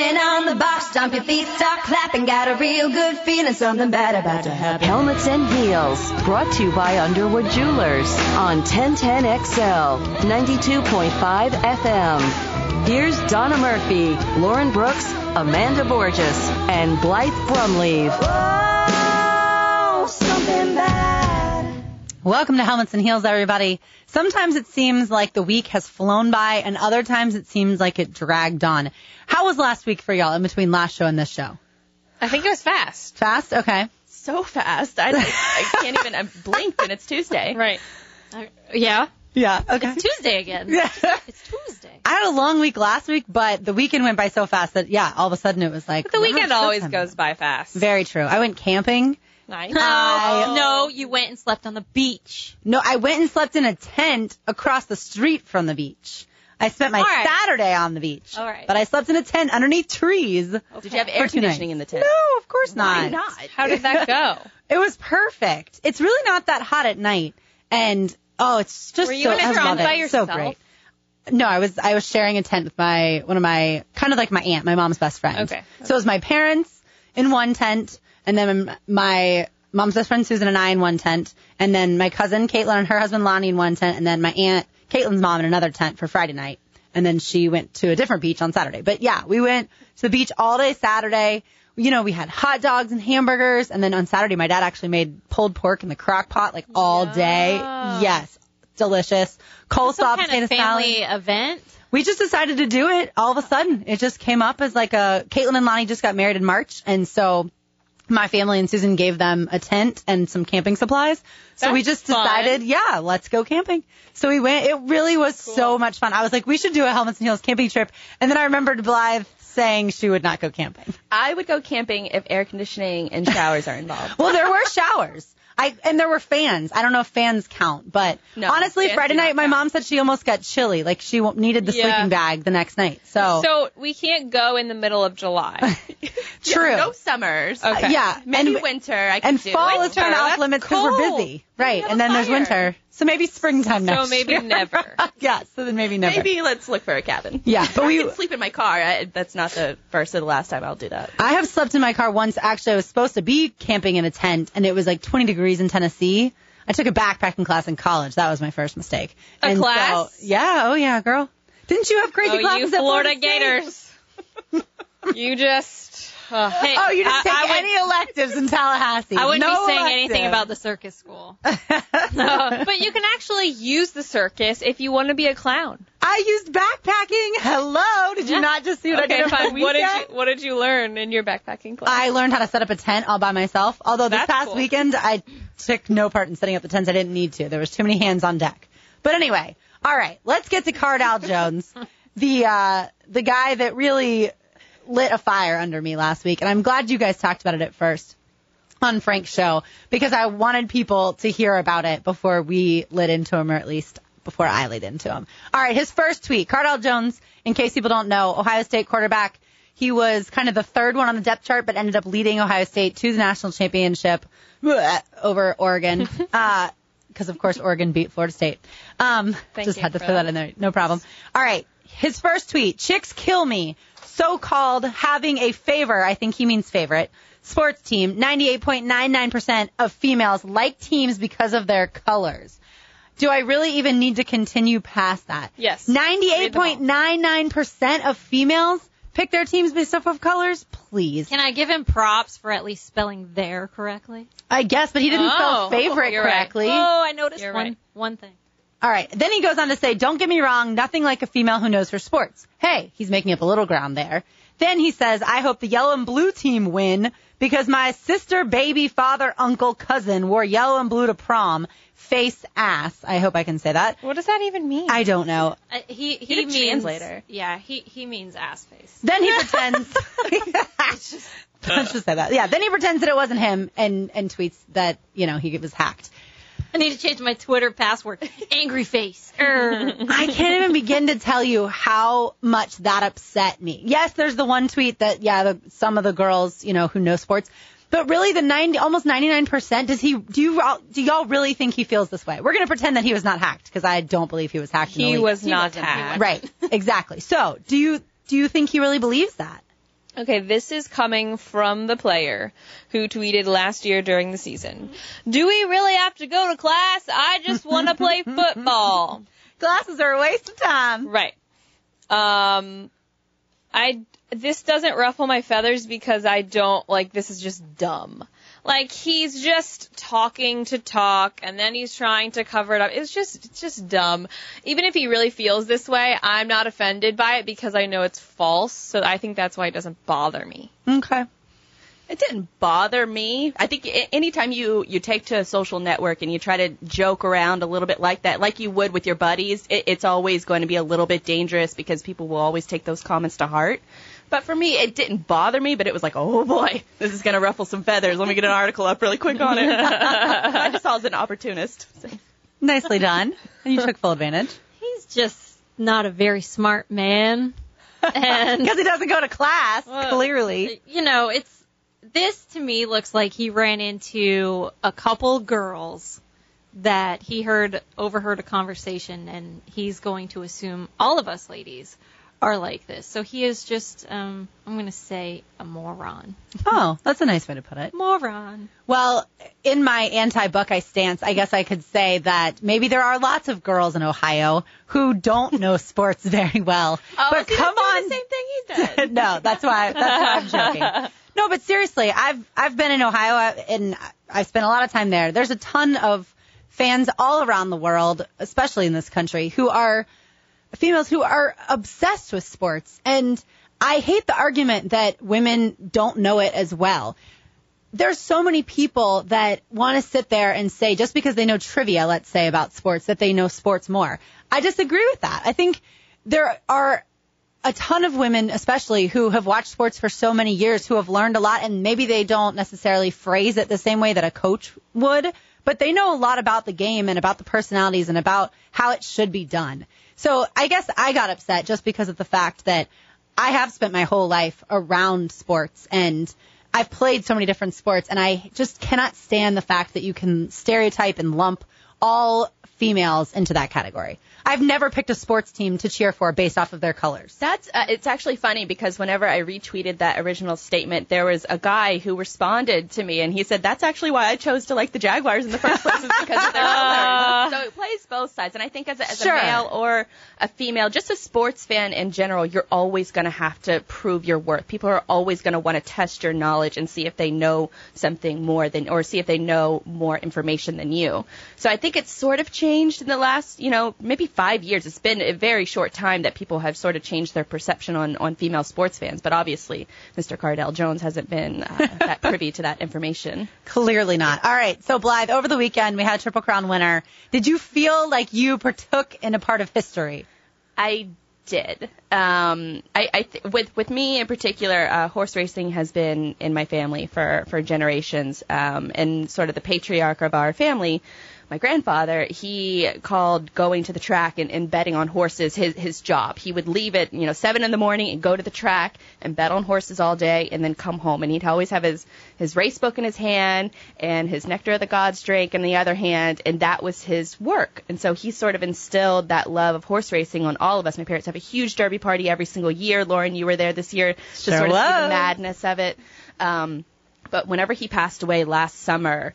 Dancing on the box, jump your feet, start clapping. Got a real good feeling, something bad about to happen. Helmets and Heels, brought to you by Underwood Jewelers on 1010XL, 92.5 FM. Here's Donna Murphy, Lauren Brooks, Amanda Borges, and Blythe Brumleve. Welcome to Helmets and Heels, everybody. Sometimes it seems like the week has flown by, and other times it seems like it dragged on. How was last week for y'all in between last show and this show? I think it was fast. Fast? Okay. so fast. I, I can't even. I blinked and it's Tuesday. Right. Uh, yeah. Yeah. Okay. It's Tuesday again. Yeah. It's Tuesday. I had a long week last week, but the weekend went by so fast that yeah, all of a sudden it was like But the weekend showtime. always goes by fast. Very true. I went camping. Nice. I- oh, No, you went and slept on the beach. No, I went and slept in a tent across the street from the beach. I spent my All right. Saturday on the beach. All right. But I slept in a tent underneath trees. Did you have air conditioning nights. in the tent? No, of course Why not. not? How did that go? It was perfect. It's really not that hot at night, and oh, it's just Were you so, in a I tent by it. yourself? So great. No, I was I was sharing a tent with my one of my kind of like my aunt, my mom's best friend. Okay. So it was my parents in one tent, and then my mom's best friend Susan and I in one tent, and then my cousin Caitlin and her husband Lonnie in one tent, and then my aunt Caitlin's mom in another tent for Friday night, and then she went to a different beach on Saturday. But yeah, we went to the beach all day Saturday. You know, we had hot dogs and hamburgers, and then on Saturday my dad actually made pulled pork in the crock pot like all day. Yes, delicious. Coleslaw, potato of family salad. event. We just decided to do it all of a sudden. It just came up as like a Caitlin and Lonnie just got married in March, and so my family and Susan gave them a tent and some camping supplies. So we just decided, yeah, let's go camping. So we went. It really was so much fun. I was like, we should do a helmets and heels camping trip. And then I remembered Blythe saying she would not go camping. I would go camping if air conditioning and showers are involved. Well, there were showers. I and there were fans. I don't know if fans count, but No, honestly, Friday night, my count. mom said she almost got chilly. Like she needed the Yeah. sleeping bag the next night. So, So we can't go in the middle of July. true. No summers. Okay. Yeah, Maybe and winter. I can and do. fall is Winter, kind of off limits because we're busy, right? And then there's winter, so maybe springtime so maybe year. never. yeah, so then maybe never. Maybe let's look for a cabin. Yeah, but I we- can sleep in my car. I, that's not the first or the last time I'll do that. I have slept in my car once. Actually, I was supposed to be camping in a tent, and it was like 20 degrees in Tennessee. I took a backpacking class in college. That was my first mistake. A and class? So, yeah. Oh yeah, girl. Didn't you have crazy oh, classes you at Florida Gators. you just. Uh, hey, Oh, you just I, take I would- any electives in Tallahassee. I wouldn't no be saying anything about the circus school. but you can actually use the circus if you want to be a clown. I used backpacking. Hello. Did you Yeah. not just see what I Okay, did? fine. What did you What did you learn in your backpacking class? I learned how to set up a tent all by myself. Although this That's past cool. weekend I took no part in setting up the tents. I didn't need to. There was too many hands on deck. But anyway, all right, let's get to Cardale Jones, the uh, the guy that really lit a fire under me last week, and I'm glad you guys talked about it at first on Frank's show because I wanted people to hear about it before we lit into him, or at least before I lit into him. All right, his first tweet, Cardale Jones, in case people don't know, Ohio State quarterback. He was kind of the third one on the depth chart, but ended up leading Ohio State to the national championship over Oregon. uh, because of course Oregon beat Florida State. Um, Thank just had to throw that that. in there. No problem. All right. His first tweet, chicks kill me. So called having a favor, I think he means favorite, sports team. 98.99% of females like teams because of their colors. Do I really even need to continue past that? Yes. Read them all. 98.99% of females pick their teams based off of colors? Please. Can I give him props for at least spelling there correctly? I guess, but he didn't spell Oh, favorite you're right. correctly. Oh, I noticed You're one right. one thing. All right. Then he goes on to say, don't get me wrong, nothing like a female who knows her sports. Hey, he's making up a little ground there. Then he says, I hope the yellow and blue team win because my sister, baby, father, uncle, cousin wore yellow and blue to prom. Face ass. I hope I can say that. what does that even mean? I don't know. Uh, he he Get a means later. Yeah, he he means ass face. Then he pretends. Let's just say that. Yeah. Then he pretends that it wasn't him and, and tweets that, you know, he was hacked. I need to change my Twitter password. Angry face. Err. I can't even begin to tell you how much that upset me. Yes, there's the one tweet that yeah, the, some of the girls, you know, who know sports, but really the 90 almost 99% does he do you all do y'all really think he feels this way? We're going to pretend that he was not hacked because I don't believe he was hacked he was not wasn't. He hacked. Right. Exactly. So, do you do you think he really believes that? Okay, this is coming from the player who tweeted last year during the season. Do we really have to go to class? I just want to play football. Classes are a waste of time. Right. Um, I this doesn't ruffle my feathers because I don't like this is just dumb. Like he's just talking to talk and then he's trying to cover it up. It's just it's just dumb. Even if he really feels this way, I'm not offended by it because I know it's false. So I think that's why it doesn't bother me. Okay. It didn't bother me. I think anytime you you take to a social network and you try to joke around a little bit like that, like you would with your buddies, it, it's always going to be a little bit dangerous because people will always take those comments to heart. But for me, it didn't bother me, but it was like, oh boy, this is going to ruffle some feathers. Let me get an article up really quick on it. I just saw as an opportunist. Nicely done. And you took full advantage. He's just not a very smart man. And Because he doesn't go to class, Well, clearly. you know, it's this to me looks like he ran into a couple girls that he heard overheard a conversation and he's going to assume all of us ladies are like this. So he is just um I'm going to say a moron. Oh, that's a nice way to put it. Moron. Well, in my anti-Buckeye stance, I guess I could say that maybe there are lots of girls in Ohio who don't know sports very well. but see, come on, the same thing he did. no, that's why that's why I'm joking. No, but seriously, I've I've been in Ohio uh, and I spent a lot of time there. There's a ton of fans all around the world, especially in this country, who are females who are obsessed with sports. And I hate the argument that women don't know it as well. There's so many people that want to sit there and say just because they know trivia, let's say about sports, that they know sports more. I disagree with that. I think there are a ton of women, especially who have watched sports for so many years, who have learned a lot, and maybe they don't necessarily phrase it the same way that a coach would, but they know a lot about the game and about the personalities and about how it should be done. So I guess I got upset just because of the fact that I have spent my whole life around sports and I've played so many different sports and I just cannot stand the fact that you can stereotype and lump all females into that category. I've never picked a sports team to cheer for based off of their colors. That's uh, it's actually funny because whenever I retweeted that original statement, there was a guy who responded to me and he said that's actually why I chose to like the Jaguars in the first place is because of their colors. So it plays both sides, and I think as a, as Sure. a male or a female, just a sports fan in general, you're always going to have to prove your worth. People are always going to want to test your knowledge and see if they know something more than or see if they know more information than you. So I think it's sort of changed in the last, you know, maybe five years. It's been a very short time that people have sort of changed their perception on, on female sports fans. But obviously, Mr. Cardale Jones hasn't been uh, that privy to that information. Clearly not. All right. So Blythe, over the weekend we had a Triple Crown winner. Did you feel like you partook in a part of history? I did. Um, I, I th- with with me in particular, uh, horse racing has been in my family for for generations, um, and sort of the patriarch of our family. My grandfather, he called going to the track and, and betting on horses his his job. He would leave at you know seven in the morning and go to the track and bet on horses all day, and then come home. And he'd always have his his race book in his hand and his nectar of the gods drink in the other hand, and that was his work. And so he sort of instilled that love of horse racing on all of us. My parents have a huge derby party every single year. Lauren, you were there this year to Sure sort of see the madness of it. Um, but whenever he passed away last summer,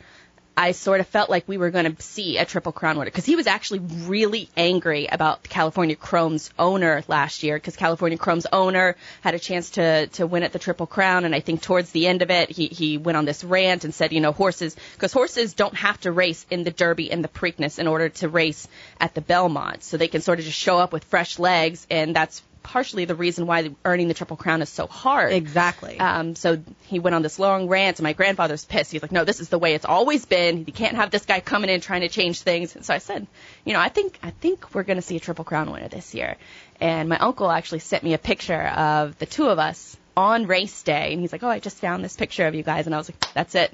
I sort of felt like we were going to see a Triple Crown winner because he was actually really angry about California Chrome's owner last year because California Chrome's owner had a chance to to win at the Triple Crown and I think towards the end of it he he went on this rant and said you know horses because horses don't have to race in the Derby and the Preakness in order to race at the Belmont. So they can sort of just show up with fresh legs and that's partially the reason why earning the Triple Crown is so hard. Exactly. Um, so he went on this long rant, and my grandfather's pissed. He's like, "No, this is the way it's always been. You can't have this guy coming in trying to change things." And so I said, "You know, I think I think we're going to see a Triple Crown winner this year." And my uncle actually sent me a picture of the two of us on race day, and he's like, "Oh, I just found this picture of you guys," and I was like, "That's it."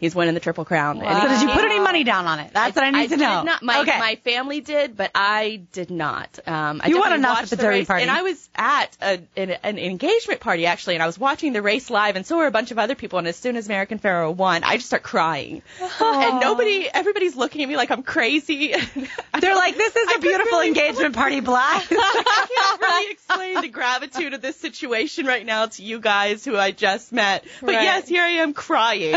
He's winning the Triple Crown. And So did you put any money down on it? That's what I need to did know. Not. My, okay. my family did, but I did not. Um, I You won enough at the derby race, party. And I was at a, an, an engagement party, actually, and I was watching the race live, and so were a bunch of other people. And as soon as American Pharoah won, I just start crying. And nobody, everybody's looking at me like I'm crazy. They're like, this is I a beautiful really- engagement party, Black. I can't really explain the gratitude of this situation right now to you guys who I just met. But Right. yes, here I am crying.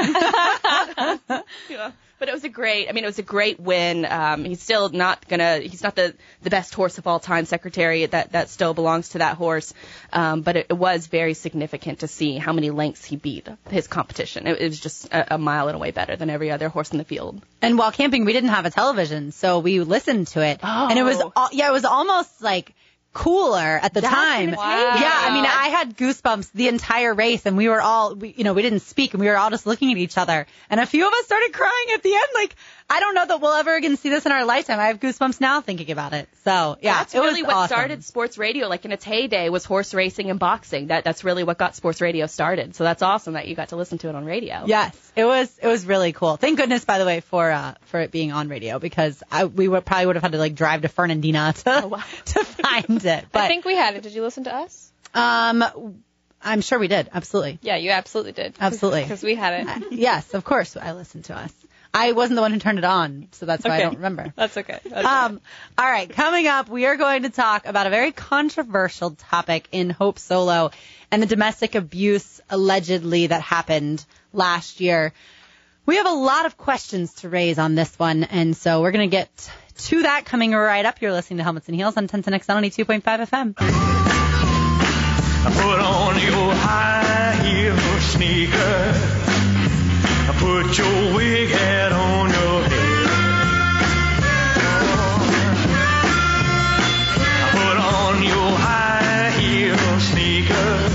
Yeah. But it was a great. I mean, it was a great win. Um, he's still not gonna. He's not the the best horse of all time. Secretariat that that still belongs to that horse. Um, but it, it was very significant to see how many lengths he beat his competition. It, it was just a, a mile and a way better than every other horse in the field. And while camping, we didn't have a television, so we listened to it, and it was Oh. al- yeah, it was almost like cooler at the That's time. imitating. Yeah, I mean, I had goosebumps the entire race, and we were all, we, you know, we didn't speak, and we were all just looking at each other, and a few of us started crying at the end. Like, I don't know that we'll ever again see this in our lifetime. I have goosebumps now thinking about it. So yeah, that's it was really what awesome. started sports radio. Like in its heyday, was horse racing and boxing. That that's really what got sports radio started. So that's awesome that you got to listen to it on radio. Yes, it was it was really cool. Thank goodness, by the way, for uh, for it being on radio because I, we would probably would have had to like drive to Fernandina to Oh, wow. to find it. But I think we had it. Did you listen to us? um, I'm sure we did. Absolutely. Yeah, you absolutely did. Absolutely. Because we had it. yes, of course, I listened to us. I wasn't the one who turned it on, so that's why I don't remember. That's okay. That's Um, all right, coming up, we are going to talk about a very controversial topic in Hope Solo and the domestic abuse allegedly that happened last year. We have a lot of questions to raise on this one, and so we're going to get to that coming right up. You're listening to Helmets and Heels on 1010X 92.5 FM. Put on your high heel sneakers. Put your wig hat on your head. Put on your high heel sneakers.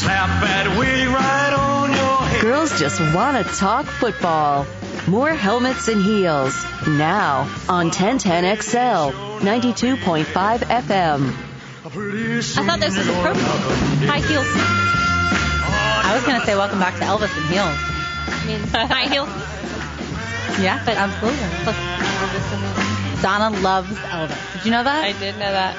Slap that wig right on your head. Girls just want to talk football. More helmets and heels now on 1010XL 92.5 FM. I thought this was appropriate. High heels. I was going to say welcome back to Elvis and Heels. I mean, high heels. Yeah, But- absolutely. Plus Elvis and then- Donna loves Elvis. Did you know that? I did know that.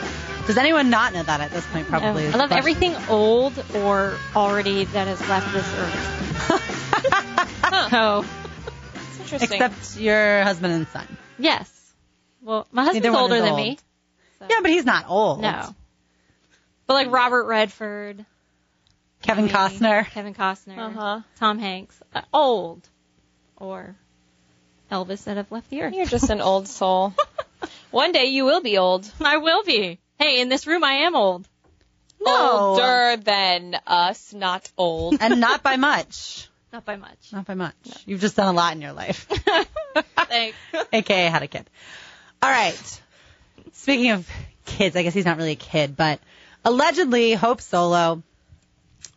Does anyone not know that at this point? Probably. Is I love question. everything old or already that has left this earth. Oh, It's interesting. Except your husband and son. yes. Well, my husband's Neither older than old. me. so- Yeah, but he's not old. No. But like Robert Redford, Kevin me, Costner. Kevin Costner, Uh-huh. Tom Hanks, uh, old, or Elvis that have left the earth. You're just an old soul. One day you will be old. I will be. Hey, in this room I am old. No. Older than us, not old. and not by much. Not by much. Not by much. You've just done a lot in your life. Thanks. AKA had a kid. All right. Speaking of kids, I guess he's not really a kid, but allegedly Hope Solo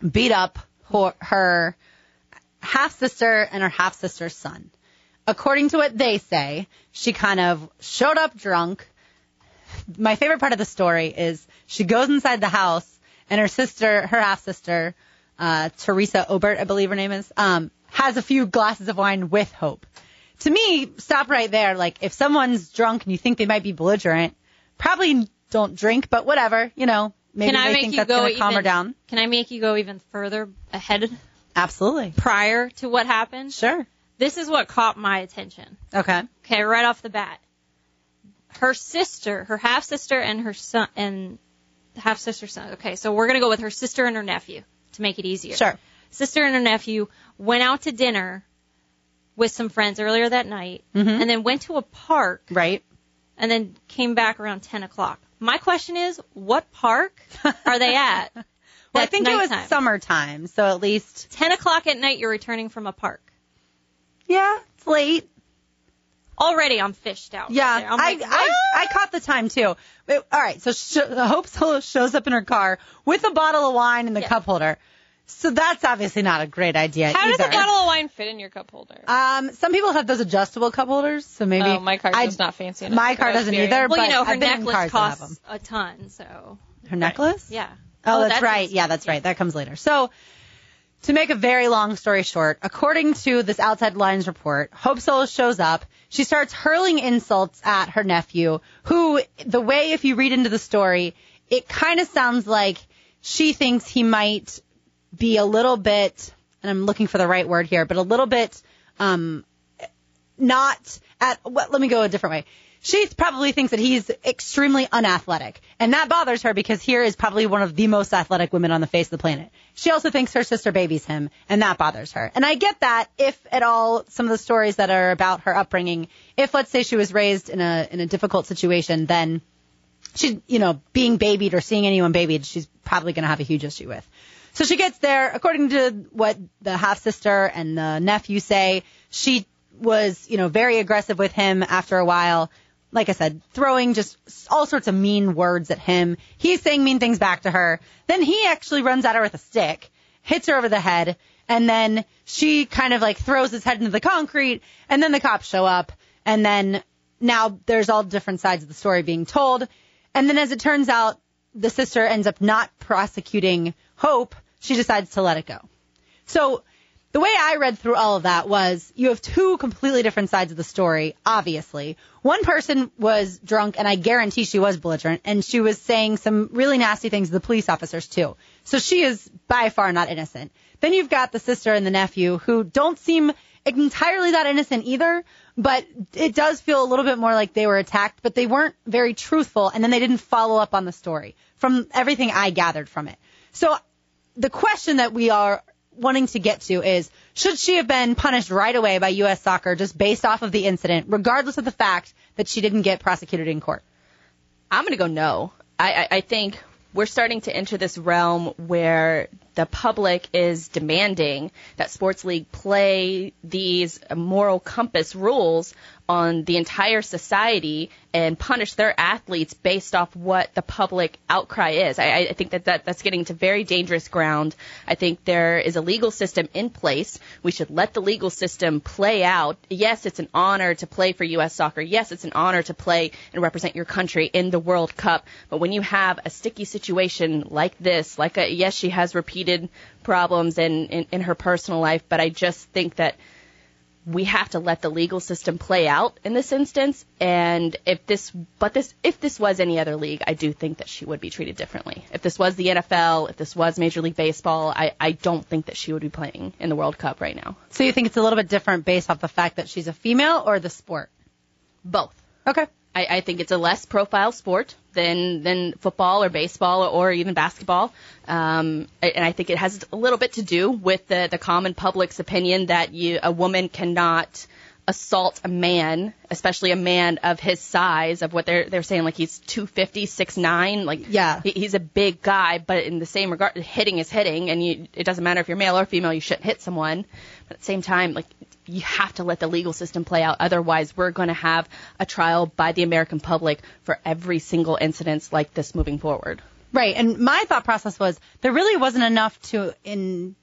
beat up her, half sister and her half sister's son. According to what they say, she kind of showed up drunk. My favorite part of the story is she goes inside the house and her sister, her half sister, uh, Teresa Obert, I believe her name is, um, has a few glasses of wine with Hope. To me, stop right there. Like, if someone's drunk and you think they might be belligerent, probably don't drink, but whatever, you know, maybe Can I make you go to calm her down. Can I make you go even further ahead Absolutely. prior to what happened? Sure. This is what caught my attention. Okay. Okay, right off the bat. Her sister, her half sister and her son and half sister son. Okay, so we're gonna go with her sister and her nephew to make it easier. Sure. Sister and her nephew went out to dinner with some friends earlier that night Mhm. and then went to a park Right. and then came back around 10 o'clock. My question is, what park are they at? Well, I think it was nighttime. summertime, so at least, 10 o'clock at night, you're returning from a park. yeah, it's late. Already, I'm fished out. Yeah, right. I'm I, like, I I caught the time too. All right, so sh- Hope Solo shows up in her car with a bottle of wine and the Yeah. cup holder. So that's obviously not a great idea How either. does a bottle of wine fit in your cup holder? Um, some people have those adjustable cup holders, so maybe oh, my car's I- just not fancy enough. My car doesn't either. well, you know, her I've necklace cars that have costs a ton, so Her necklace? yeah. Oh, that's, that's right. Yeah, that's right. That comes later. So, to make a very long story short, according to this Outside Lines report, Hope Solo shows up. She starts hurling insults at her nephew, who, the way if you read into the story, it kind of sounds like she thinks he might be a little bit, and I'm looking for the right word here, but a little bit, um, not at, well, let me go a different way. She probably thinks that he's extremely unathletic, and that bothers her because here is probably one of the most athletic women on the face of the planet. She also thinks her sister babies him, and that bothers her. And I get that if at all some of the stories that are about her upbringing, if let's say she was raised in a in a difficult situation, then she, you know, being babied or seeing anyone babied, she's probably going to have a huge issue with. So she gets there, according to what the half sister and the nephew say, she was, you know, very aggressive with him after a while. Like I said, throwing just all sorts of mean words at him. He's saying mean things back to her. Then he actually runs at her with a stick, hits her over the head, and then she kind of like throws his head into the concrete, and then the cops show up, and then now there's all different sides of the story being told. And then as it turns out, the sister ends up not prosecuting Hope. She decides to let it go. So the way I read through all of that was you have two completely different sides of the story, obviously. One person was drunk, and I guarantee she was belligerent, and she was saying some really nasty things to the police officers, too. So she is by far not innocent. Then you've got the sister and the nephew who don't seem entirely that innocent either, but it does feel a little bit more like they were attacked, but they weren't very truthful, and then they didn't follow up on the story from everything I gathered from it. So the question that we are wanting to get to is should she have been punished right away by U.S. soccer just based off of the incident, regardless of the fact that she didn't get prosecuted in court? I'm going to go no. I, I, I think we're starting to enter this realm where the public is demanding that sports league play these moral compass rules on the entire society and punish their athletes based off what the public outcry is. I, I think that, that that's getting to very dangerous ground. I think there is a legal system in place. We should let the legal system play out. Yes, it's an honor to play for U.S. soccer. Yes, it's an honor to play and represent your country in the World Cup. But when you have a sticky situation like this, like a, yes, she has repeated problems in, in, in her personal life, but I just think that we have to let the legal system play out in this instance. And if this, but this, if this was any other league, I do think that she would be treated differently. If this was the NFL, if this was Major League Baseball, I, I don't think that she would be playing in the World Cup right now. So you think it's a little bit different based off the fact that she's a female or the sport? Both. Okay. I, I think it's a less profile sport than than football or baseball or, or even basketball, um, and I think it has a little bit to do with the the common public's opinion that you a woman cannot assault a man, especially a man of his size, of what they're they're saying like he's 250, 6'9", like Yeah. he, he's a big guy, but in the same regard, hitting is hitting, and you, it doesn't matter if you're male or female, you shouldn't hit someone. But at the same time, like you have to let the legal system play out, otherwise we're going to have a trial by the American public for every single incident like this moving forward. Right. And my thought process was there really wasn't enough to in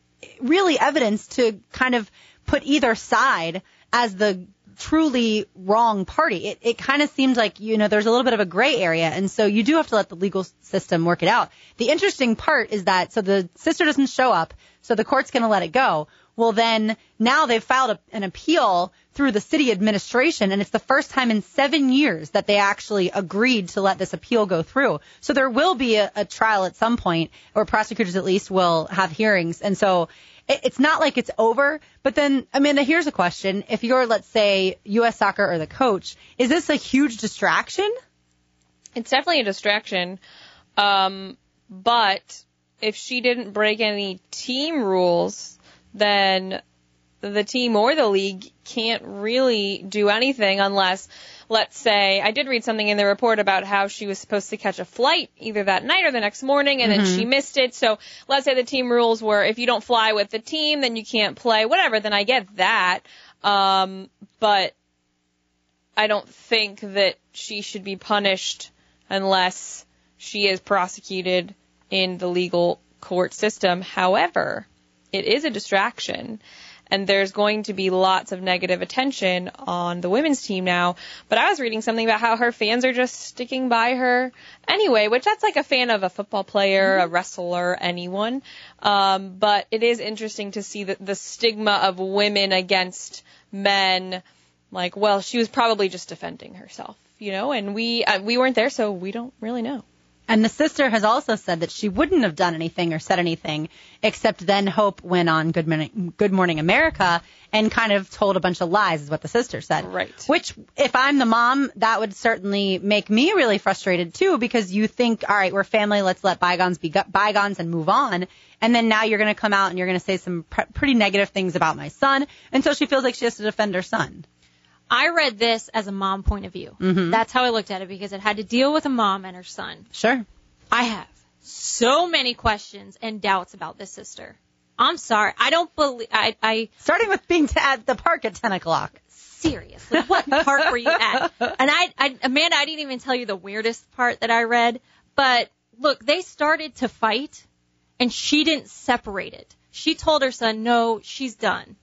really evidence to kind of put either side as the truly wrong party. It, it kind of seems like, you know, there's a little bit of a gray area. And so you do have to let the legal system work it out. The interesting part is that, so the sister doesn't show up, so the court's going to let it go. Well, then now they've filed a, an appeal through the city administration, and it's the first time in seven years that they actually agreed to let this appeal go through. So there will be a, a trial at some point, or prosecutors at least will have hearings. And so it, it's not like it's over. But then, Amanda, here's a question: If you're, let's say, U.S. Soccer or the coach, is this a huge distraction? It's definitely a distraction. Um, but if she didn't break any team rules, then the team or the league can't really do anything unless, let's say, I did read something in the report about how she was supposed to catch a flight either that night or the next morning and then she missed it. So let's say the team rules were if you don't fly with the team, then you can't play, whatever, then I get that. Um, but I don't think that she should be punished unless she is prosecuted in the legal court system. However, it is a distraction. And there's going to be lots of negative attention on the women's team now. But I was reading something about how her fans are just sticking by her anyway, which that's like a fan of a football player, a wrestler, anyone. Um, but it is interesting to see the, the stigma of women against men. Like, well, she was probably just defending herself, you know, and we uh, we weren't there, so we don't really know. And the sister has also said that she wouldn't have done anything or said anything except then Hope went on Good Morning, Good Morning America and kind of told a bunch of lies, is what the sister said. Right. Which, if I'm the mom, that would certainly make me really frustrated too because you think, all right, we're family, let's let bygones be bygones and move on. And then now you're going to come out and you're going to say some pr- pretty negative things about my son. And so she feels like she has to defend her son. I read this as a mom point of view. Mhm. That's how I looked at it because it had to deal with a mom and her son. Sure. I have so many questions and doubts about this sister. I'm sorry. I don't believe. I, I Starting with being t- at the park at 10 o'clock. seriously, what park were you at? And I, I, Amanda, I didn't even tell you the weirdest part that I read. But look, they started to fight, and she didn't separate it. She told her son, "No, she's done.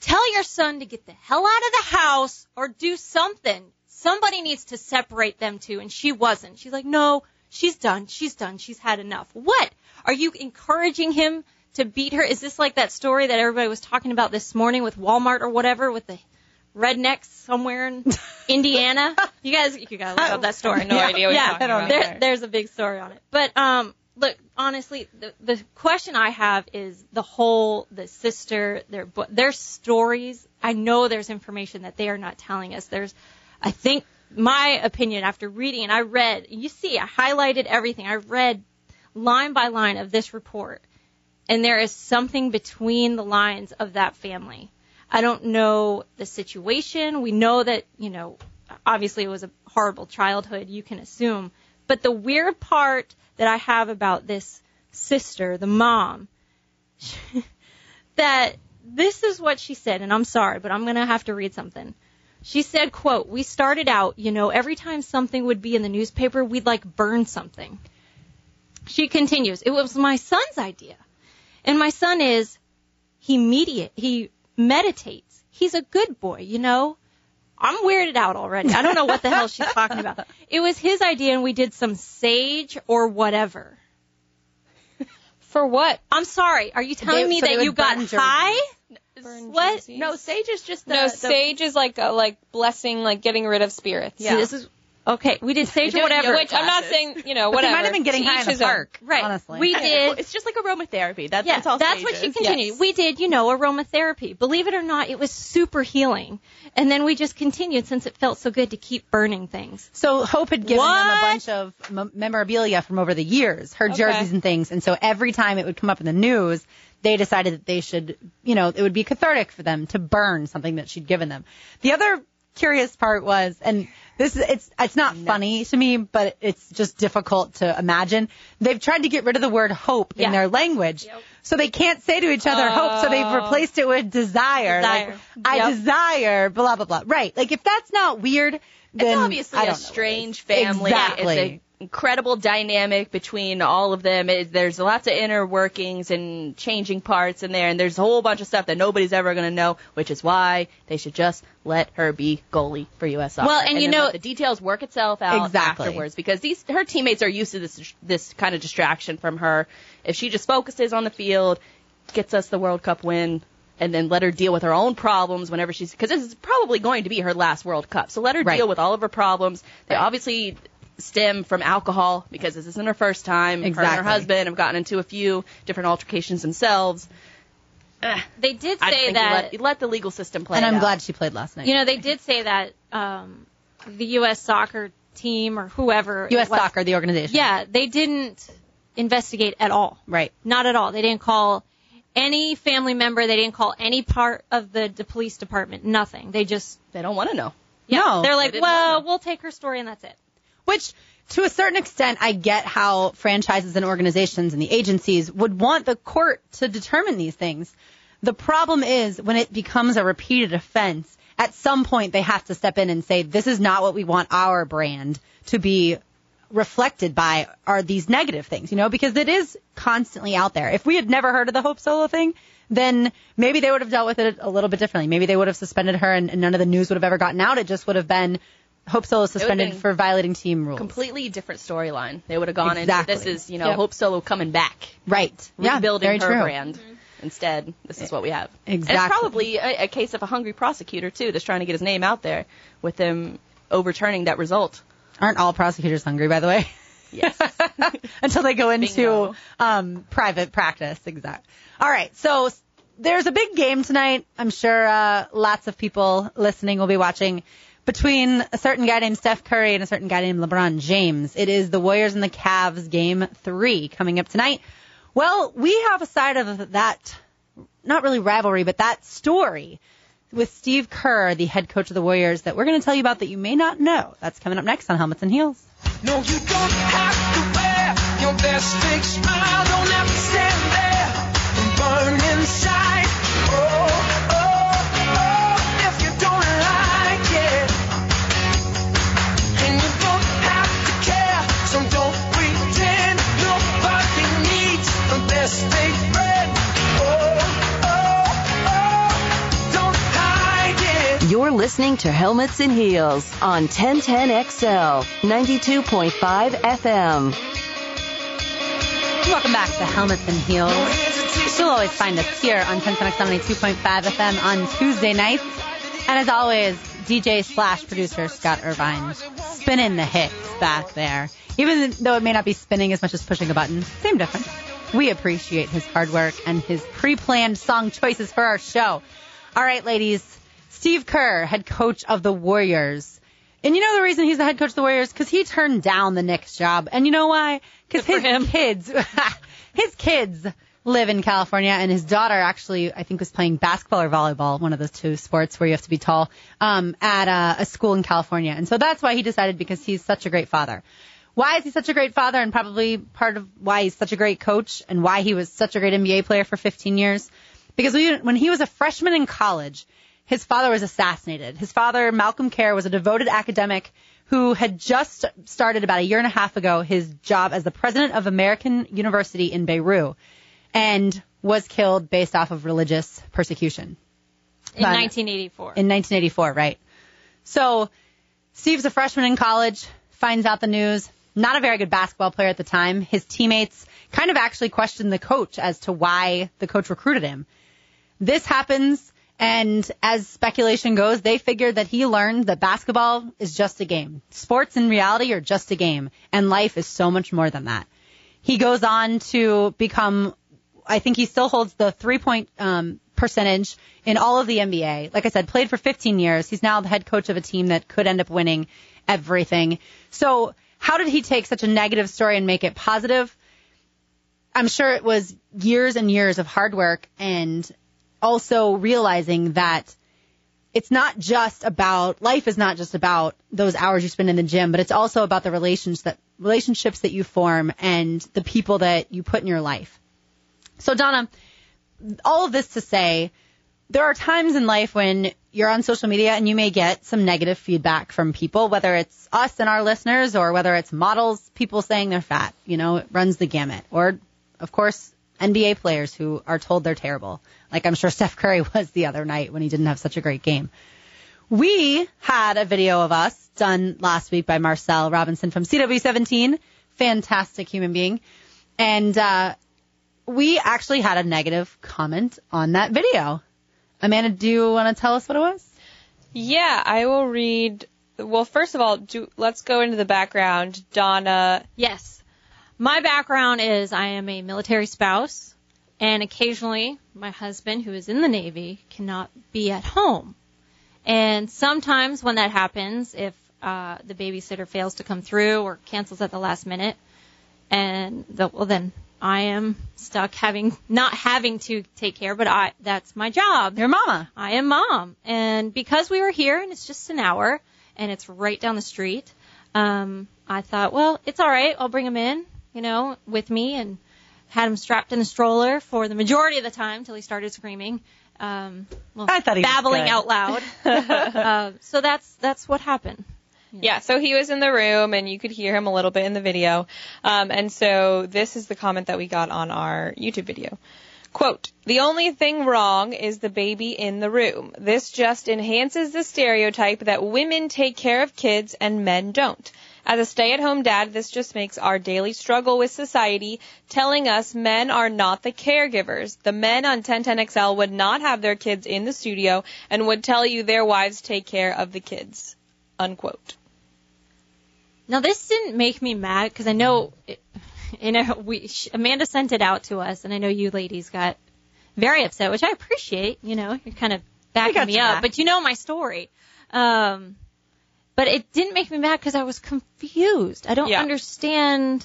Tell your son to get the hell out of the house or do something. Somebody needs to separate them two." And she wasn't. She's like, "No, she's done. She's done. She's had enough." What? Are you encouraging him to beat her? Is this like that story that everybody was talking about this morning with Walmart or whatever with the rednecks somewhere in Indiana? You guys, you gotta look up that story. No idea what you're yeah, talking about. there, there's a big story on it. But um, look, honestly, the, the question I have is the whole, the sister, their their stories. I know there's information that they are not telling us. There's, I think, my opinion after reading, and I read. You see, I highlighted everything. I read line by line of this report, and there is something between the lines of that family. I don't know the situation. We know that, you know, obviously it was a horrible childhood, you can assume. But the weird part that I have about this sister, the mom, that this is what she said, and I'm sorry, but I'm going to have to read something. She said, quote, we started out, you know, every time something would be in the newspaper, we'd like burn something. She continues, it was my son's idea. And my son is, he mediate, he meditates. He's a good boy, you know. I'm weirded out already. I don't know what the hell she's talking about. It was his idea and we did some sage or whatever. For what? I'm sorry. Are you telling They- me so that you got burn jerseys. high? Burn What? jerseys? No, sage is just the, no, the- sage is like a, like blessing, like getting rid of spirits. Yeah. See, this is okay. We did sage or whatever. Which I'm not saying, you know, But whatever. they might have been getting high in the own. park. Right. Honestly. We did. It's just like aromatherapy. That's, Yeah, that's all that's what she continued. Yes. We did, you know, aromatherapy. Believe it or not, it was super healing. And then we just continued since it felt so good to keep burning things. So Hope had given them a bunch of m- memorabilia from over the years, her Okay. jerseys and things. And so every time it would come up in the news, they decided that they should, you know, it would be cathartic for them to burn something that she'd given them. The other curious part was, and this is, it's, it's not funny to me, but it's just difficult to imagine. They've tried to get rid of the word hope Yeah. in their language. So they can't say to each other hope, so they've oh. replaced it with desire. Desire. Like, I desire, blah, blah, blah. Right. Like, if that's not weird, then It's obviously I a don't know. strange family. Exactly. Incredible dynamic between all of them. It, there's lots of inner workings and changing parts in there, and there's a whole bunch of stuff that nobody's ever going to know, which is why they should just let her be goalie for U.S. Soccer. Well, and you know- the details work itself out Exactly. afterwards because these her teammates are used to this this kind of distraction from her. If she just focuses on the field, gets us the World Cup win. And then let her deal with her own problems whenever she's, because this is probably going to be her last World Cup. So let her Right. deal with all of her problems. They obviously stem from alcohol because this isn't her first time. Exactly. Her and her husband have gotten into a few different altercations themselves. Eh, They did I say think you that let, you let the legal system play. And I'm out. glad she played last night. You know, they did say that um, the U.S. soccer team or whoever. it U.S. was- Soccer, the organization. Yeah, they didn't investigate at all. Right. Not at all. They didn't call any family member. They didn't call any part of the, the police department. Nothing. They just. They don't want to know. Yeah, No, they're like, didn't well, we'll take her story and that's it. Which, to a certain extent, I get how franchises and organizations and the agencies would want the court to determine these things. The problem is when it becomes a repeated offense, at some point they have to step in and say, this is not what we want our brand to be reflected by are these negative things, you know, because it is constantly out there. If we had never heard of the Hope Solo thing, then maybe they would have dealt with it a little bit differently. Maybe they would have suspended her and, and none of the news would have ever gotten out. It just would have been Hope Solo suspended for violating team rules. Completely different storyline. They would have gone Exactly. into this is, you know, Yep. Hope Solo coming back, Right. Yeah. rebuilding very her true. brand. Instead, this is what we have. And Exactly. it's probably a, a case of a hungry prosecutor too, that's trying to get his name out there with him overturning that result. Aren't all prosecutors hungry, by the way? Yes. Until they go into um, private practice. Exact. All right. So there's a big game tonight. I'm sure uh, lots of people listening will be watching between a certain guy named Steph Curry and a certain guy named LeBron James. It is the Warriors and the Cavs game three coming up tonight. Well, we have a side of that, not really rivalry, but that story with Steve Kerr, the head coach of the Warriors, that we're going to tell you about that you may not know. That's coming up next on Helmets and Heels. No, you don't have to wear your best smile. Don't have to stand there and burn inside. Oh, oh, listening to Helmets and Heels on 1010XL 92.5 FM. Welcome back to Helmets and Heels. You'll always find us here on 1010XL 92.5 FM on Tuesday nights. And as always, DJ slash producer Scott Irvine spinning the hits back there. Even though it may not be spinning as much as pushing a button, same difference. We appreciate his hard work and his pre-planned song choices for our show. All right, ladies. Steve Kerr, head coach of the Warriors. And you know the reason he's the head coach of the Warriors? Because he turned down the Knicks job. And you know why? Because his him. kids, his kids live in California, and his daughter actually, I think, was playing basketball or volleyball, one of those two sports where you have to be tall, um, at a, a school in California. And so that's why he decided because he's such a great father. Why is he such a great father? And probably part of why he's such a great coach and why he was such a great NBA player for 15 years. Because we, when he was a freshman in college, his father was assassinated. His father, Malcolm Kerr, was a devoted academic who had just started about a year and a half ago his job as the president of American University in Beirut and was killed based off of religious persecution in But- 1984. in 1984, right? So Steve's a freshman in college, finds out the news. Not a very good basketball player at the time. His teammates kind of actually questioned the coach as to why the coach recruited him. This happens, and as speculation goes, they figured that he learned that basketball is just a game. Sports in reality are just a game, and life is so much more than that. He goes on to become I think he still holds the three point um, percentage in all of the NBA. Like I said, played for 15 years. He's now the head coach of a team that could end up winning everything. So how did he take such a negative story and make it positive? I'm sure it was years and years of hard work and also realizing that it's not just about life is not just about those hours you spend in the gym, but it's also about the relations that relationships that you form and the people that you put in your life. So Donna, all of this to say, there are times in life when you're on social media and you may get some negative feedback from people, whether it's us and our listeners or whether it's models, people saying they're fat, you know, it runs the gamut. Or, of course, NBA players who are told they're terrible. Like I'm sure Steph Curry was the other night when he didn't have such a great game. We had a video of us done last week by Marcel Robinson from CW17, fantastic human being. And, uh, we actually had a negative comment on that video. Amanda, do you want to tell us what it was? Yeah, I will read. Well, first of all, do, let's go into the background. Donna, Yes. My background is I am a military spouse, and occasionally my husband, who is in the Navy, cannot be at home. And sometimes when that happens, if uh, the babysitter fails to come through or cancels at the last minute, and the, well then I am stuck having not having to take care, but I that's my job. Your mama. I am mom. And because we were here and it's just an hour and it's right down the street, um, I thought, well, it's all right. I'll bring him in, you know, with me and had him strapped in a stroller for the majority of the time till he started screaming. Um, well, I thought he babbling good. out loud. uh, so that's that's what happened. Yeah, so he was in the room and you could hear him a little bit in the video. Um, and so this is the comment that we got on our YouTube video. Quote, the only thing wrong is the baby in the room. This just enhances the stereotype that women take care of kids and men don't. As a stay-at-home dad, this just makes our daily struggle with society telling us men are not the caregivers. The men on 1010XL would not have their kids in the studio and would tell you their wives take care of the kids. Unquote. Now this didn't make me mad because I know, it, you know, we sh- Amanda sent it out to us, and I know you ladies got very upset, which I appreciate. You know, you're kind of backing me up, back. but you know my story. Um, but it didn't make me mad because I was confused. I don't Yeah. understand.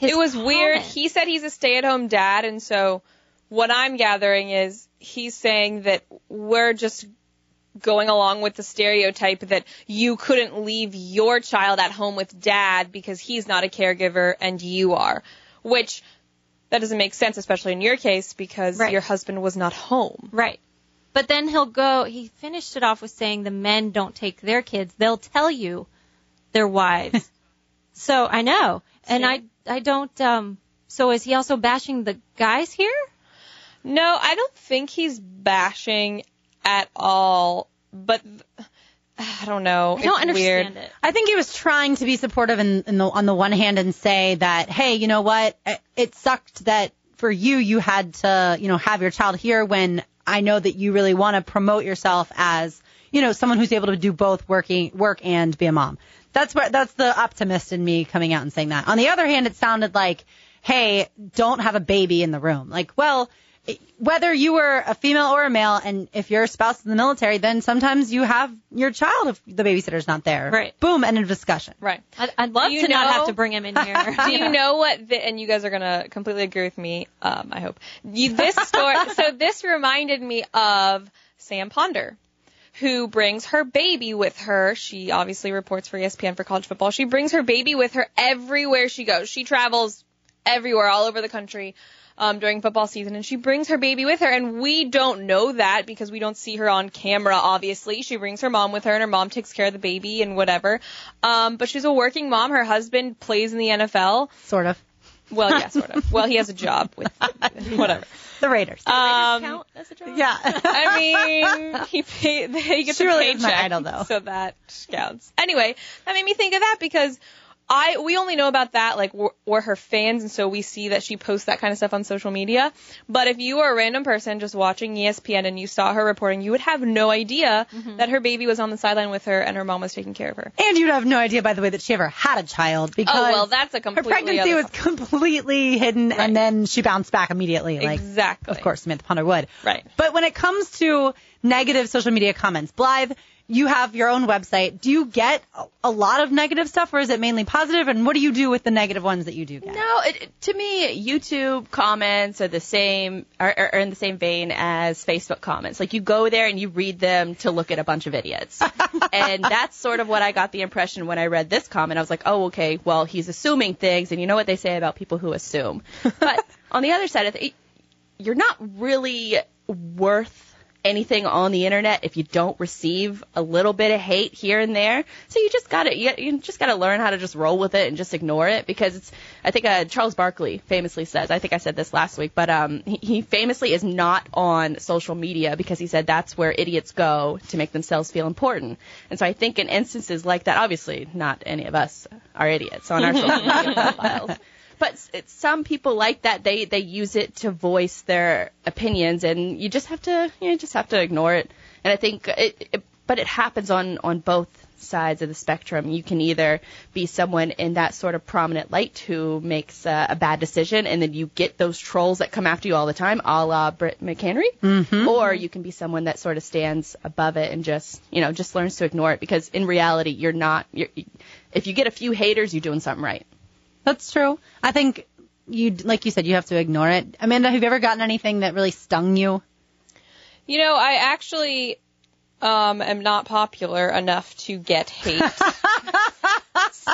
His it was weird. He said he's a stay-at-home dad, and so what I'm gathering is he's saying that we're just going along with the stereotype that you couldn't leave your child at home with dad because he's not a caregiver and you are, which that doesn't make sense, especially in your case because Right. your husband was not home. Right. But then he'll go, he finished it off with saying the men don't take their kids. They'll tell you their wives. so I know. And I, I don't, um, so is he also bashing the guys here? No, I don't think he's bashing at all, but th- I don't know. I don't it's weird. understand it. I think he was trying to be supportive in, in the, on the one hand and say that, hey, you know what? It- It sucked that for you, you had to, you know, have your child here when I know that you really want to promote yourself as, you know, someone who's able to do both working, work and be a mom. That's where that's the optimist in me coming out and saying that. On the other hand, it sounded like, hey, don't have a baby in the room. Like, well, whether you were a female or a male, and if your spouse is in the military, then sometimes you have your child if the babysitter's not there. Right. Boom, end of discussion. Right. I'd, I'd love Do you to not have to bring him in here. Do you know what? The, and you guys are gonna completely agree with me. Um, I hope. You, this story. so this reminded me of Sam Ponder, who brings her baby with her. She obviously reports for ESPN for college football. She brings her baby with her everywhere she goes. She travels everywhere, all over the country. Um, during football season, and she brings her baby with her, and we don't know that because we don't see her on camera. Obviously, she brings her mom with her, and her mom takes care of the baby and whatever. Um, but she's a working mom. Her husband plays in the NFL. Sort of. Well, yeah, sort of. Well, he has a job with whatever. The Raiders. Um, count as a job? yeah. I mean, he pay, he gets She a really is paycheck, my idol, though. so that counts. Anyway, that made me think of that because I we only know about that like we're, we're her fans, and so we see that she posts that kind of stuff on social media. But if you were a random person just watching ESPN and you saw her reporting, you would have no idea Mm-hmm. that her baby was on the sideline with her and her mom was taking care of her. and you'd have no idea, by the way, that she ever had a child because Oh well, that's a her pregnancy other was completely hidden, Right. and then she bounced back immediately. Like, exactly. of course, Samantha Ponder would. Right. But when it comes to negative social media comments, Blythe, you have your own website. Do you get a- lot of negative stuff, or is it mainly positive? And what do you do with the negative ones that you do get? No, it, to me, YouTube comments are the same, are, are are in the same vein as Facebook comments. Like you go there and you read them to look at a bunch of idiots, and that's sort of what I got the impression when I read this comment. I was like, oh, okay, well, he's assuming things, and you know what they say about people who assume. But on the other side of it, you're not really worth anything on the internet if you don't receive a little bit of hate here and there. So you just gotta you, you just gotta learn how to just roll with it and just ignore it because it's. I think uh, Charles Barkley famously says. I think I said this last week, but um, he, he famously is not on social media because he said that's where idiots go to make themselves feel important. And so I think in instances like that, obviously not any of us are idiots on our social media profiles. But it's, some people like that. They they use it to voice their opinions, and you just have to you know, just have to ignore it. And I think it, it but it happens on on both sides of the spectrum. You can either be someone in that sort of prominent light who makes uh, a bad decision, and then you get those trolls that come after you all the time, a la Britt McHenry, mm-hmm. or you can be someone that sort of stands above it and just you know just learns to ignore it because in reality you're not. You're, if you get a few haters, you're doing something right. That's true. I think you, like you said, you have to ignore it. Amanda, have you ever gotten anything that really stung you? You know, I actually um, am not popular enough to get hate.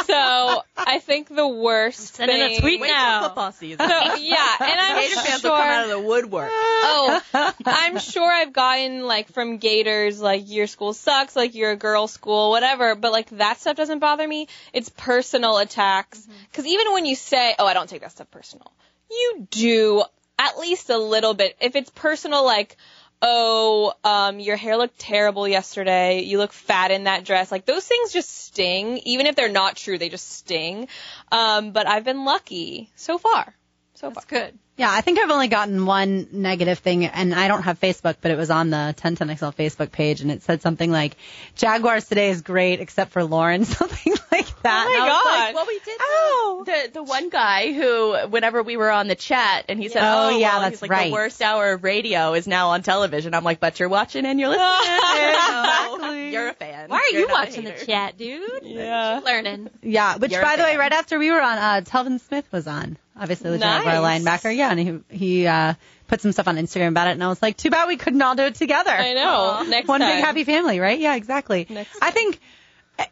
so I think the worst Send in a thing. tweet Wait till now. football season. So, yeah, and I'm Gator fans sure. will come out of the woodwork. Oh, I'm sure I've gotten like from Gators, like your school sucks, like you're a girl school, whatever. But like that stuff doesn't bother me. It's personal attacks. Mm-hmm. Because even when you say, "Oh, I don't take that stuff personal," you do at least a little bit. If it's personal, like. Oh, um, your hair looked terrible yesterday. You look fat in that dress. Like those things just sting. Even if they're not true, they just sting. Um, but I've been lucky so far. So That's far. good. Yeah, I think I've only gotten one negative thing, and I don't have Facebook, but it was on the 1010XL Facebook page, and it said something like, Jaguars today is great, except for Lauren, something like that. Oh my And I was God. like, Well, we did Oh. the the one guy who, whenever we were on the chat, and he said, Oh, "Oh, yeah, well, that's he's like right. the worst hour of radio is now on television." I'm like, "But you're watching and you're listening. Exactly. You're a fan. Why are You're you watching the chat, dude? Yeah. Learning. Yeah, which You're by the way, right after we were on, uh, Telvin Smith was on. Obviously the Jaguar Nice. linebacker. Yeah, and he he uh, put some stuff on Instagram about it, and I was like, too bad we couldn't all do it together. I know. Next One time. big happy family, right? Yeah, exactly. Next I think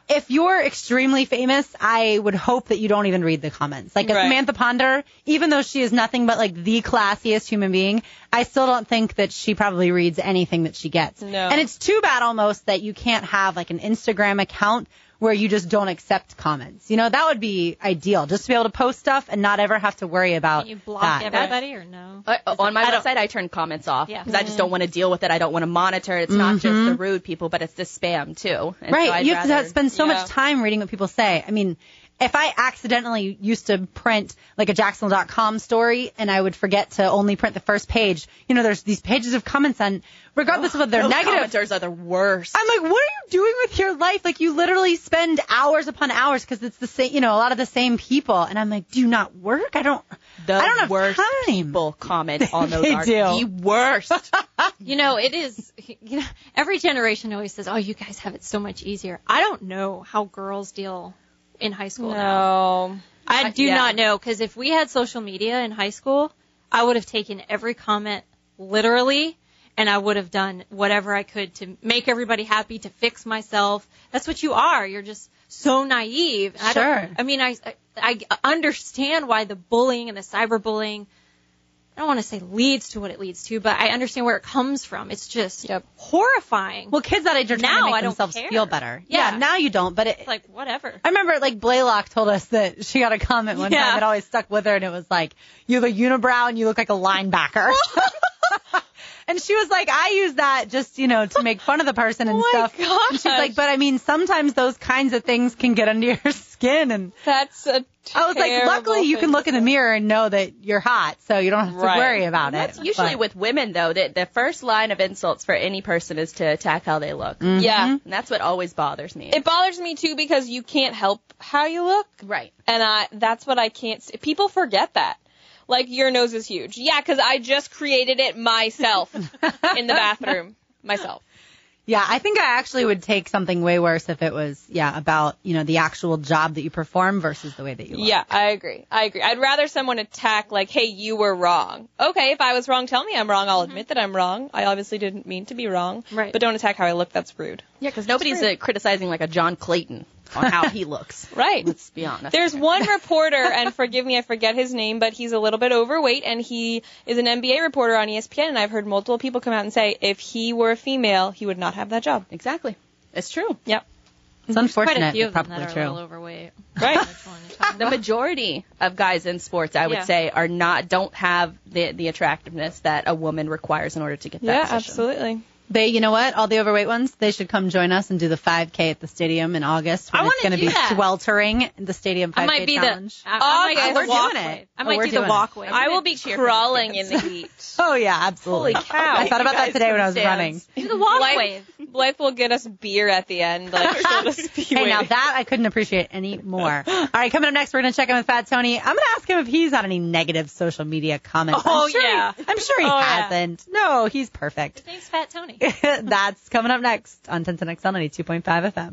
if you're extremely famous, I would hope that you don't even read the comments. Like Right. Samantha Ponder, even though she is nothing but like the classiest human being, I still don't think that she probably reads anything that she gets. No. And it's too bad almost that you can't have like an Instagram account where you just don't accept comments. You know, that would be ideal, just to be able to post stuff and not ever have to worry about Can you block that. everybody or no? Uh, on my I website, I turn comments off Yeah. because I just don't want to deal with it. I don't want to monitor. It's not just the rude people, but it's the spam too. And Right. I'd you have to spend so yeah. much time reading what people say. I mean, if I accidentally used to print like a Jacksonville.com story and I would forget to only print the first page, you know, there's these pages of comments on, regardless of whether they're oh, Those negative. commenters are the worst. I'm like, what are you doing with your life? Like, you literally spend hours upon hours because it's the same, you know, a lot of the same people. And I'm like, do you not work? I don't, the I don't have worst time. people comment on those They are do. the worst. You know, it is. You know, every generation always says, "Oh, you guys have it so much easier." I don't know how girls deal in high school now. No. I do yeah. not know because if we had social media in high school, I would have taken every comment literally, and I would have done whatever I could to make everybody happy, to fix myself. That's what you are. You're just so naive. Sure. I mean, I, I I understand why the bullying and the cyberbullying. I don't want to say leads to what it leads to, but I understand where it comes from. It's just Yep. horrifying. well, kids that age are trying Now to I don't themselves care. feel better. Yeah. Now you don't, but it, It's like whatever. I remember like Blaylock told us that she got a comment one Yeah. time that always stuck with her and it was like, you have a unibrow and you look like a linebacker. and she was like, I use that just, you know, to make fun of the person and Oh my stuff. And she's like, but I mean, sometimes those kinds of things can get under your skin. And That's a I was like, luckily you can look in the mirror and know that you're hot. So you don't have to Right. worry about it. That's usually But- with women though. That the first line of insults for any person is to attack how they look. Mm-hmm. Yeah. And that's what always bothers me. It bothers me too because you can't help how you look. right. And I, that's what I can't, s- people forget that. Like, your nose is huge. Yeah, cause I just created it myself in the bathroom. Myself. Yeah, I think I actually would take something way worse if it was, yeah, about, you know, the actual job that you perform versus the way that you look. Yeah, I agree. I agree. I'd rather someone attack like, "Hey, you were wrong." Okay, if I was wrong, tell me I'm wrong. I'll admit that I'm wrong. I obviously didn't mean to be wrong. Right. But don't attack how I look. That's rude. Yeah, because nobody's uh, criticizing like a John Clayton on how he looks. Right. Let's be honest. There's one reporter, and forgive me, I forget his name, but he's a little bit overweight, and he is an NBA reporter on ESPN. And I've heard multiple people come out and say, if he were a female, he would not have that job. exactly. It's true. Yep. It's unfortunate. Quite a few of them probably that are true. a little overweight. Right. Which one you're talking The majority of guys in sports, I would Yeah. say, are not don't have the the attractiveness that a woman requires in order to get that Yeah, position. absolutely. They, you know what? All the overweight ones, they should come join us and do the 5K at the stadium in August. When I it's wanna going to do be that. sweltering in the stadium 5K I might be challenge. the. I, I might Okay, do we're the doing walkway. it. I Oh, might we're do the it. walkway. I will be cheer for these crawling in kids. the heat. Oh yeah, absolutely. Holy cow. I thought about that today when I was from running. stands. do the walkway. Blythe, Blythe will get us beer at the end. Like, she'll just be Hey, now waiting. that I couldn't appreciate any more. All right, coming up next, we're going to check in with Fat Tony. I'm going to ask him if he's had any negative social media comments. Oh, I'm sure yeah. He, I'm sure he Oh, yeah. hasn't. No, he's perfect. Thanks, Fat Tony. That's coming up next on 1010XL 92.5 FM.